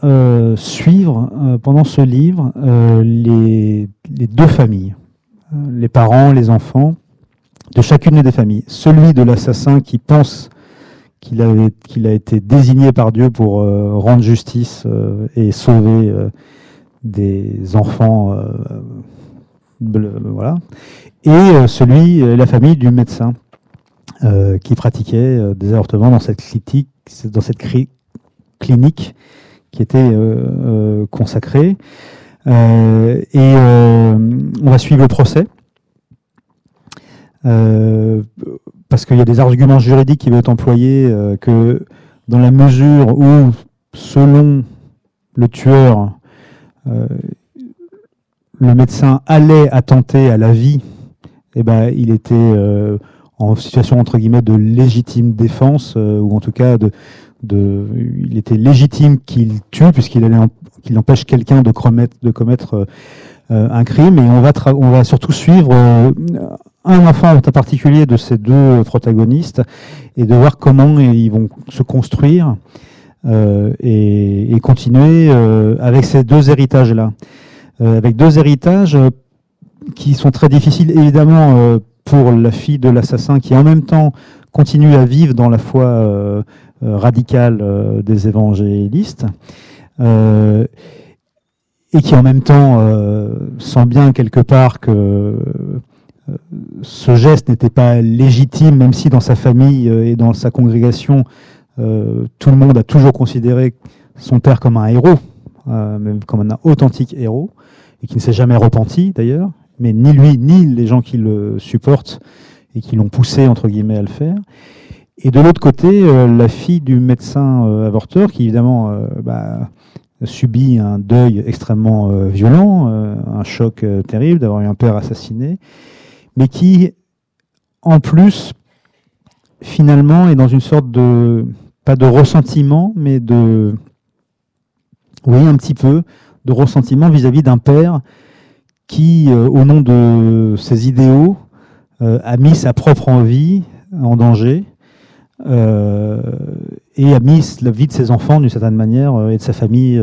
suivre pendant ce livre les, deux familles, les parents, les enfants de chacune des familles. Celui de l'assassin qui pense qu'il a été désigné par Dieu pour rendre justice et sauver des enfants voilà. Et euh, celui, euh, la famille du médecin euh, qui pratiquait des avortements dans cette clinique, dans cette clinique qui était consacrée. et on va suivre le procès. parce qu'il y a des arguments juridiques qui vont être employés que dans la mesure où, selon le tueur, le médecin allait attenter à la vie, eh ben, il était euh, en situation entre guillemets de légitime défense, euh, ou en tout cas de, de, il était légitime qu'il tue puisqu'il allait qu'il empêche quelqu'un de commettre, de commettre euh, un crime. Et on va, on va surtout suivre un enfant en particulier de ces deux protagonistes et de voir comment ils vont se construire et, et, continuer avec ces deux héritages là. Euh, avec deux héritages euh, qui sont très difficiles, évidemment, euh, pour la fille de l'assassin qui en même temps continue à vivre dans la foi radicale des évangélistes et qui en même temps sent bien quelque part que ce geste n'était pas légitime, même si dans sa famille et dans sa congrégation, tout le monde a toujours considéré son père comme un héros, comme un authentique héros et qui ne s'est jamais repenti d'ailleurs, mais ni lui ni les gens qui le supportent et qui l'ont poussé entre guillemets à le faire. Et de l'autre côté, euh, la fille du médecin euh, avorteur, qui évidemment euh, bah, subit un deuil extrêmement violent, un choc terrible d'avoir eu un père assassiné, mais qui, en plus, finalement, est dans une sorte de, pas de ressentiment, mais de, oui, un petit peu, de ressentiment vis-à-vis d'un père qui, euh, au nom de ses idéaux, euh, a mis sa propre envie en danger euh, et a mis la vie de ses enfants, d'une certaine manière, et de sa famille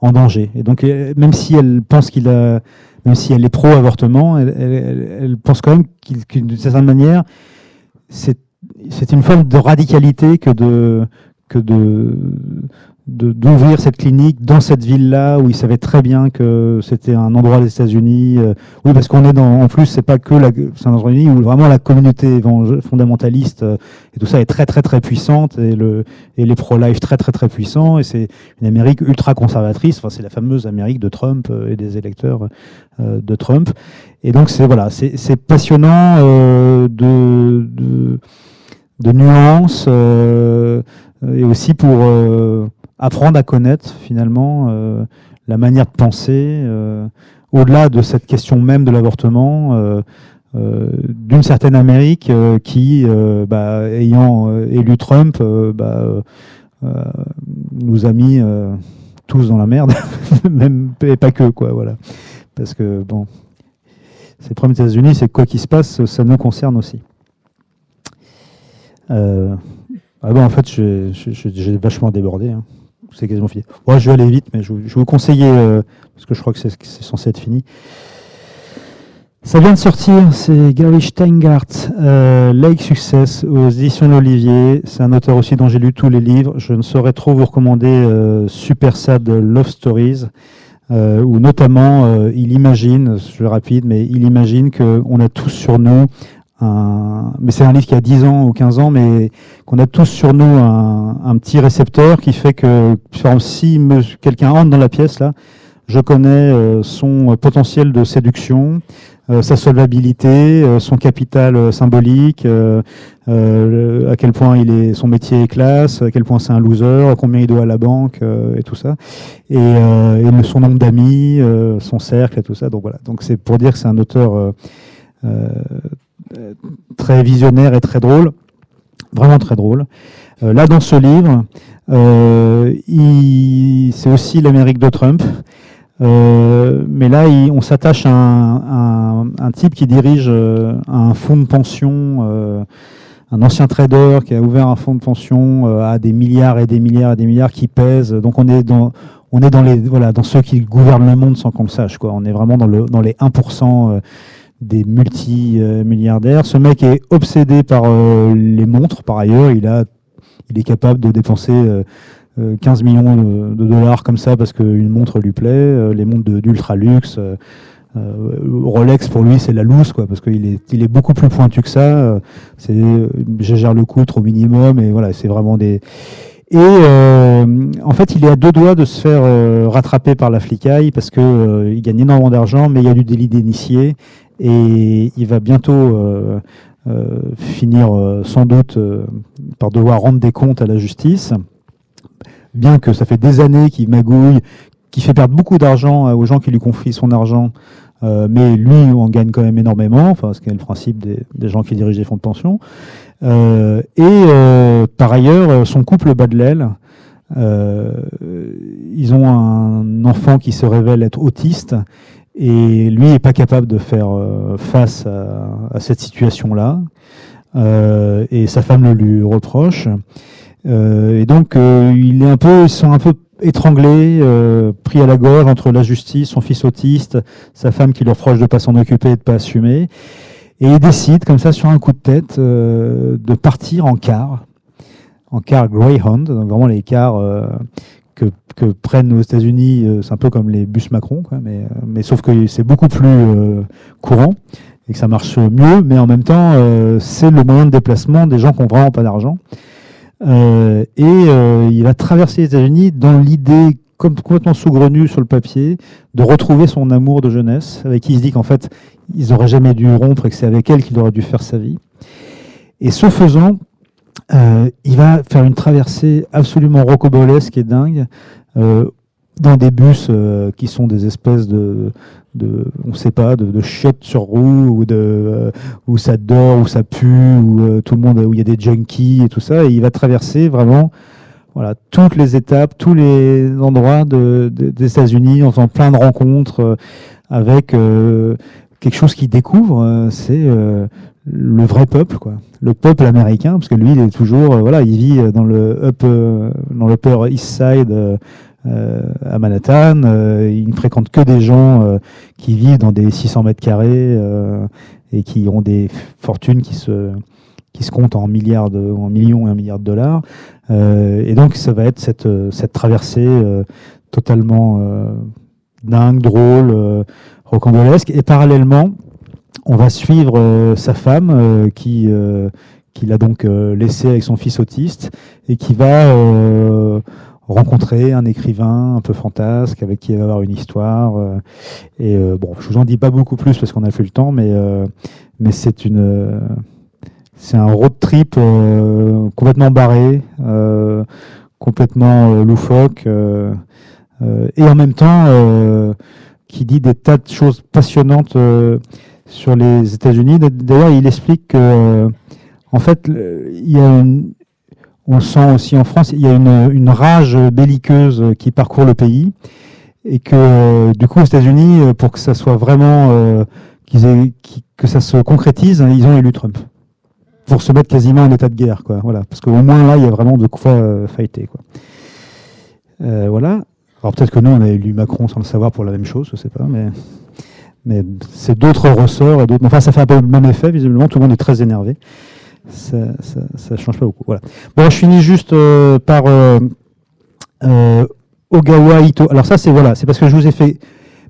en danger. Et donc, même si elle pense qu'il a, même si elle est pro-avortement, elle, pense quand même qu'il, d'une certaine manière, c'est, c'est une forme de radicalité que de, que de, d'ouvrir cette clinique dans cette ville-là où il savait très bien que c'était un endroit des États-Unis. Euh, oui, parce qu'on est dans, en plus, c'est pas que la, c'est un endroit où vraiment la communauté fondamentaliste euh, et tout ça est très très très puissante et le et les pro-life très très très puissants et c'est une Amérique ultra conservatrice. Enfin, c'est la fameuse Amérique de Trump euh, et des électeurs de Trump. Et donc c'est voilà, c'est, c'est passionnant de, de, de nuances et aussi pour apprendre à connaître finalement euh, la manière de penser, euh, au-delà de cette question même de l'avortement, euh, d'une certaine Amérique qui, bah, ayant élu Trump, bah, nous a mis tous dans la merde, même et pas que quoi, voilà, parce que bon, c'est le des États-Unis, c'est quoi qu'il se passe, ça nous concerne aussi. Ah ben, en fait, j'ai vachement débordé. Hein. C'est quasiment fini. je vais aller vite, mais je, vous conseiller, euh, parce que je crois que c'est censé être fini. Ça vient de sortir, c'est Gary Steingart, euh, Lake Success, aux éditions de l'Olivier. C'est un auteur aussi dont j'ai lu tous les livres. Je ne saurais trop vous recommander euh, Super Sad Love Stories, euh, où notamment il imagine, je vais rapide, mais il imagine qu'on a tous sur nous mais c'est un livre qui a 10 ans ou 15 ans, mais qu'on a tous sur nous un, un, petit récepteur qui fait que, si quelqu'un entre dans la pièce là, je connais euh, son potentiel de séduction, euh, sa solvabilité, euh, son capital symbolique, à quel point il est, son métier est classe, à quel point c'est un loser, combien il doit à la banque et tout ça, et, et son nombre d'amis, son cercle et tout ça. Donc voilà. Donc c'est pour dire que c'est un auteur très visionnaire et très drôle, vraiment très drôle. là dans ce livre, c'est aussi l'Amérique de Trump. Euh, mais là, on s'attache à, un, type qui dirige euh, un fonds de pension, euh, un ancien trader qui a ouvert un fonds de pension à des milliards et des milliards et des milliards qui pèsent. Donc on est dans, on est dans les, voilà, dans ceux qui gouvernent le monde sans qu'on le sache. Quoi. On est vraiment dans, le, dans les 1% des multi-milliardaires. Ce mec est obsédé par les montres. Par ailleurs, il a, il est capable de dépenser 15 euh, millions de, dollars comme ça parce qu'une montre lui plaît, euh, les montres d'ultra luxe. Euh, Rolex pour lui c'est la loose quoi parce qu'il est il est beaucoup plus pointu que ça c'est je gère le coût au minimum et voilà c'est vraiment des et en fait il est à deux doigts de se faire rattraper par la flicaille parce que il gagne énormément d'argent mais il y a du délit d'initié et il va bientôt finir sans doute par devoir rendre des comptes à la justice bien que ça fait des années qu'il magouille, qu'il fait perdre beaucoup d'argent euh, aux gens qui lui confient son argent, euh, mais lui en gagne quand même énormément, enfin, ce qui est le principe des, gens qui dirigent des fonds de pension. Euh, et par ailleurs, son couple bat de l'aile. ils ont un enfant qui se révèle être autiste et lui n'est pas capable de faire face à, à cette situation-là. et sa femme le lui reproche. Euh, et donc, euh, il est un peu, ils sont un peu étranglés, euh, pris à la gorge entre la justice, son fils autiste, sa femme qui leur reproche de pas s'en occuper et de pas assumer. Et il décide, comme ça, sur un coup de tête, de partir en car, en car Greyhound, donc vraiment les cars que, prennent aux États-Unis, c'est un peu comme les bus Macron, mais, mais sauf que c'est beaucoup plus courant et que ça marche mieux, mais en même temps, c'est le moyen de déplacement des gens qui ont vraiment pas d'argent. Euh, et euh, il va traverser les États-Unis dans l'idée comme complètement saugrenue sur le papier de retrouver son amour de jeunesse, avec qui il se dit qu'en fait ils n'auraient jamais dû rompre et que c'est avec elle qu'il aurait dû faire sa vie. Et ce faisant, euh, il va faire une traversée absolument rocobolesque et dingue euh, dans des bus euh, qui sont des espèces de, de on sait pas, de, de chiottes sur roue ou de où ça dort, où ça pue, où tout le monde, où il y a des junkies et tout ça, et il va traverser vraiment voilà toutes les étapes, tous les endroits de, des États-Unis, en faisant plein de rencontres avec quelque chose qu'il découvre, c'est le vrai peuple, quoi, le peuple américain, parce que lui, il est toujours, voilà, il vit dans le up, dans le Upper East Side euh, à Manhattan. Euh, il ne fréquente que des gens euh, qui vivent dans des 600 mètres carrés et qui ont des fortunes qui se qui se comptent en milliards de, en millions et un milliard de dollars. et donc ça va être cette, cette traversée totalement dingue, drôle, rocambolesque. Et parallèlement, on va suivre sa femme qui qu'il a donc laissé avec son fils autiste et qui va rencontrer un écrivain un peu fantasque avec qui il va avoir une histoire. Euh, et euh, bon, je vous en dis pas beaucoup plus parce qu'on a fait le temps, mais euh, mais c'est une c'est un road trip complètement barré, complètement loufoque et en même temps qui dit des tas de choses passionnantes sur les États-Unis. D'ailleurs, il explique que en fait, on sent aussi en France, il y a une, rage belliqueuse qui parcourt le pays et que du coup aux États-Unis, pour que ça soit vraiment euh, que ça se concrétise, ils ont élu Trump pour se mettre quasiment en état de guerre, quoi. Voilà, parce qu'au moins là, il y a vraiment de quoi euh, fighter. Euh, voilà. Alors peut-être que nous, on a élu Macron sans le savoir pour la même chose, je sais pas, mais mais c'est d'autres ressorts et d'autres. Enfin, ça fait un peu le même effet. Visiblement, tout le monde est très énervé. Ça, ça change pas beaucoup. Voilà. Bon, je finis juste euh, par euh, euh, Ogawa Ito. Alors ça, c'est voilà, c'est parce que je vous ai fait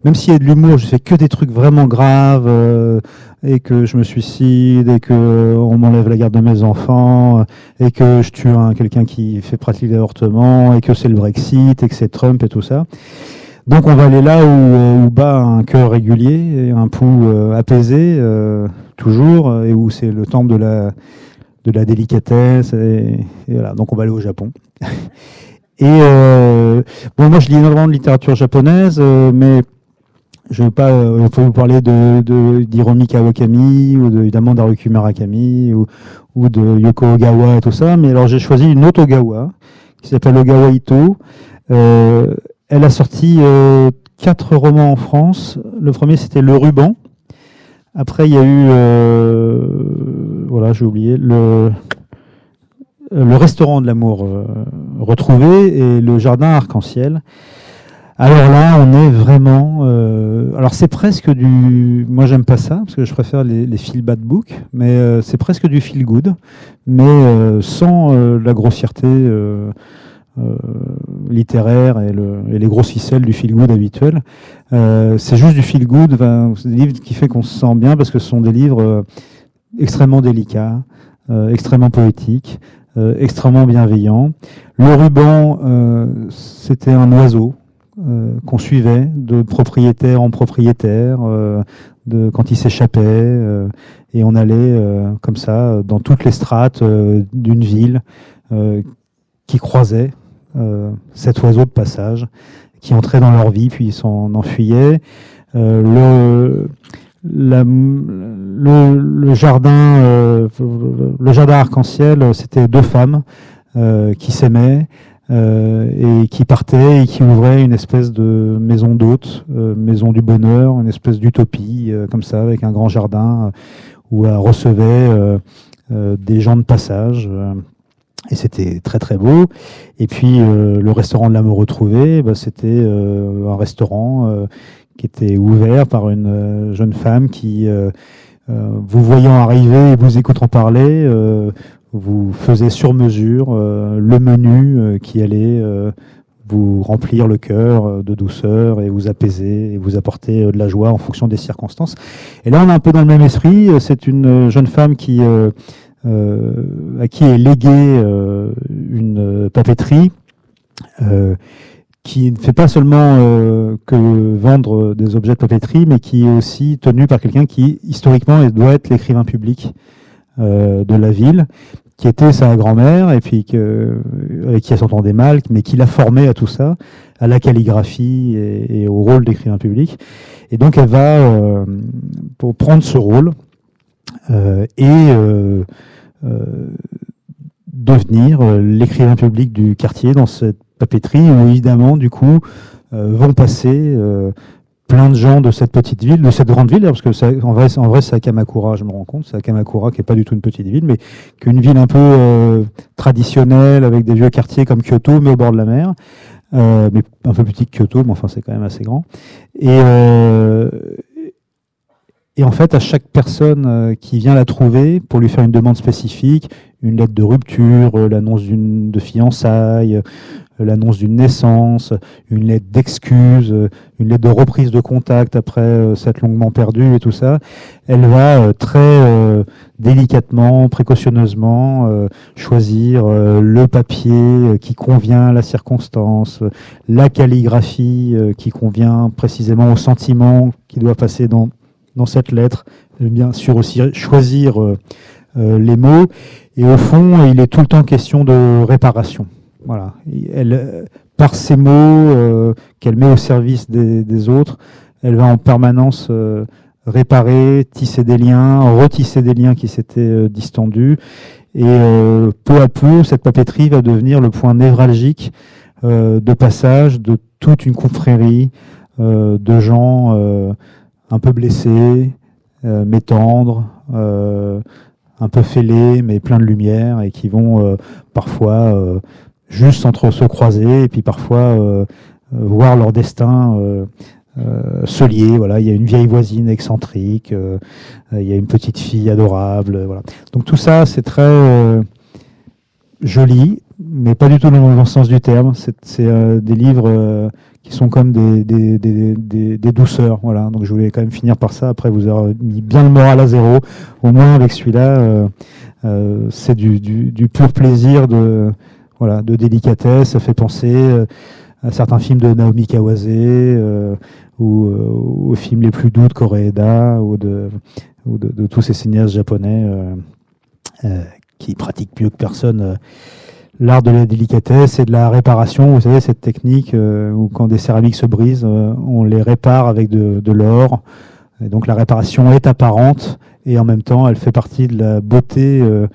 même s'il y a de l'humour, je fais que des trucs vraiment graves euh, et que je me suicide et que on m'enlève la garde de mes enfants et que je tue un, quelqu'un qui fait pratiquer l'avortement et que c'est le Brexit et que c'est Trump et tout ça. Donc on va aller là où, où bat un cœur régulier et un pouls euh, apaisé euh, toujours et où c'est le temple de la de la délicatesse et, voilà. Donc on va aller au Japon. et euh, bon moi je lis énormément de littérature japonaise, mais je ne vais pas euh, vous parler de d'Hiromi Kawakami ou de, évidemment d'Haruki Murakami ou, ou de Yoko Ogawa et tout ça, mais alors j'ai choisi une autre Ogawa qui s'appelle Ogawa Ito. Euh, elle a sorti euh, quatre romans en France. Le premier c'était Le Ruban. Après il y a eu euh, voilà j'ai oublié le restaurant de l'amour euh, retrouvé et le jardin arc-en-ciel. Alors là, on est vraiment. Alors c'est presque du. Moi, j'aime pas ça parce que je préfère les, les feel bad book, mais c'est presque du feel good, mais sans la grossièreté euh, euh, littéraire et, le, et, les grosses du feel good habituel. c'est juste du feel good. C'est des livres qui fait qu'on se sent bien parce que ce sont des livres extrêmement délicats, extrêmement poétiques. extrêmement bienveillants. Le ruban, c'était un oiseau, euh, qu'on suivait de propriétaire en propriétaire, euh, de, quand il s'échappait, euh, et on allait euh, comme ça dans toutes les strates euh, d'une ville qui croisait cet oiseau de passage, qui entrait dans leur vie, puis s'en enfuyait. le, la, le, le, jardin, le jardin arc-en-ciel, c'était deux femmes qui s'aimaient euh, et qui partait et qui ouvrait une espèce de maison d'hôte, euh, maison du bonheur, une espèce d'utopie euh, comme ça, avec un grand jardin où elle recevait des gens de passage. Et c'était très très beau. Et puis le restaurant de l'amour retrouvé, bah, c'était un restaurant qui était ouvert par une jeune femme qui, vous voyant arriver et vous écoutant parler, vous faisait sur mesure euh, le menu euh, qui allait euh, vous remplir le cœur de douceur et vous apaiser et vous apporter de la joie en fonction des circonstances. Et là, on est un peu dans le même esprit. C'est une jeune femme qui, euh, à qui est léguée une papeterie qui ne fait pas seulement que vendre des objets de papeterie, mais qui est aussi tenue par quelqu'un qui, historiquement, doit être l'écrivain public de la ville qui était sa grand-mère et puis que, avec qui elle s'entendait mal, mais qui l'a formée à tout ça, à la calligraphie et, au rôle d'écrivain public. Et donc elle va euh, pour prendre ce rôle euh, et euh, euh devenir euh, l'écrivain public du quartier dans cette papeterie où évidemment du coup vont passer plein de gens de cette petite ville, de cette grande ville, parce que ça, en vrai, en vrai c'est à Kamakura, je me rends compte, c'est à Kamakura qui est pas du tout une petite ville, mais qu'une ville un peu euh, traditionnelle avec des vieux quartiers comme Kyoto, mais au bord de la mer, euh, mais un peu plus petit que Kyoto, mais enfin c'est quand même assez grand. Et euh, et en fait, à chaque personne euh, qui vient la trouver pour lui faire une demande spécifique, une lettre de rupture, euh, l'annonce d'une de fiançailles, l'annonce d'une naissance, une lettre d'excuse, une lettre de reprise de contact après euh, s'être longuement perdue et tout ça, elle va euh, très euh, délicatement, précautionneusement euh, choisir euh, le papier qui convient à la circonstance, la calligraphie qui convient précisément au sentiment qui doit passer dans, dans cette lettre, et bien sûr aussi choisir les mots, et au fond, il est tout le temps question de réparation. Voilà. Elle, par ces mots euh, qu'elle met au service des, autres, elle va en permanence euh, réparer, tisser des liens, retisser des liens qui s'étaient euh, distendus. Et euh, peu à peu, cette papeterie va devenir le point névralgique euh, de passage de toute une confrérie de gens un peu blessés, mais tendres, un peu fêlés, mais plein de lumière, et qui vont parfois juste entre se croiser, et puis parfois voir leur destin se lier. Voilà, il y a une vieille voisine excentrique, il y a une petite fille adorable. Voilà. Donc tout ça, c'est très joli, mais pas du tout dans le bon sens du terme. C'est des livres qui sont comme des, des, des, des, douceurs. Voilà. Donc je voulais quand même finir par ça. Après, vous avez mis bien le moral à zéro. Au moins avec celui-là, euh, euh, c'est du, du, du, pur plaisir de, voilà, de délicatesse. Ça fait penser euh, à certains films de Naomi Kawase euh, ou euh, aux films les plus doux de Koreeda ou de, ou de, tous ces cinéastes japonais qui pratiquent mieux que personne l'art de la délicatesse et de la réparation. Vous savez, cette technique euh, où quand des céramiques se brisent, euh, on les répare avec de, l'or. Et donc la réparation est apparente et en même temps, elle fait partie de la beauté euh,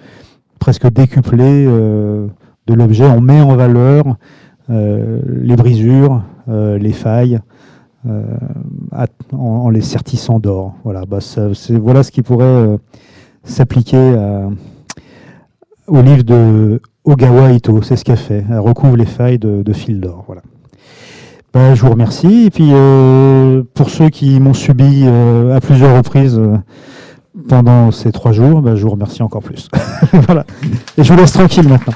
presque décuplée de l'objet. On met en valeur les brisures, les failles. En, les sertissant d'or. Voilà, bah voilà ce qui pourrait s'appliquer au livre de Ogawa Ito, c'est ce qu'elle fait. Elle recouvre les failles de, fil d'or. Voilà. Ben, je vous remercie. Et puis, euh, pour ceux qui m'ont subi euh, à plusieurs reprises euh, pendant ces trois jours, ben, je vous remercie encore plus. voilà. Et je vous laisse tranquille maintenant.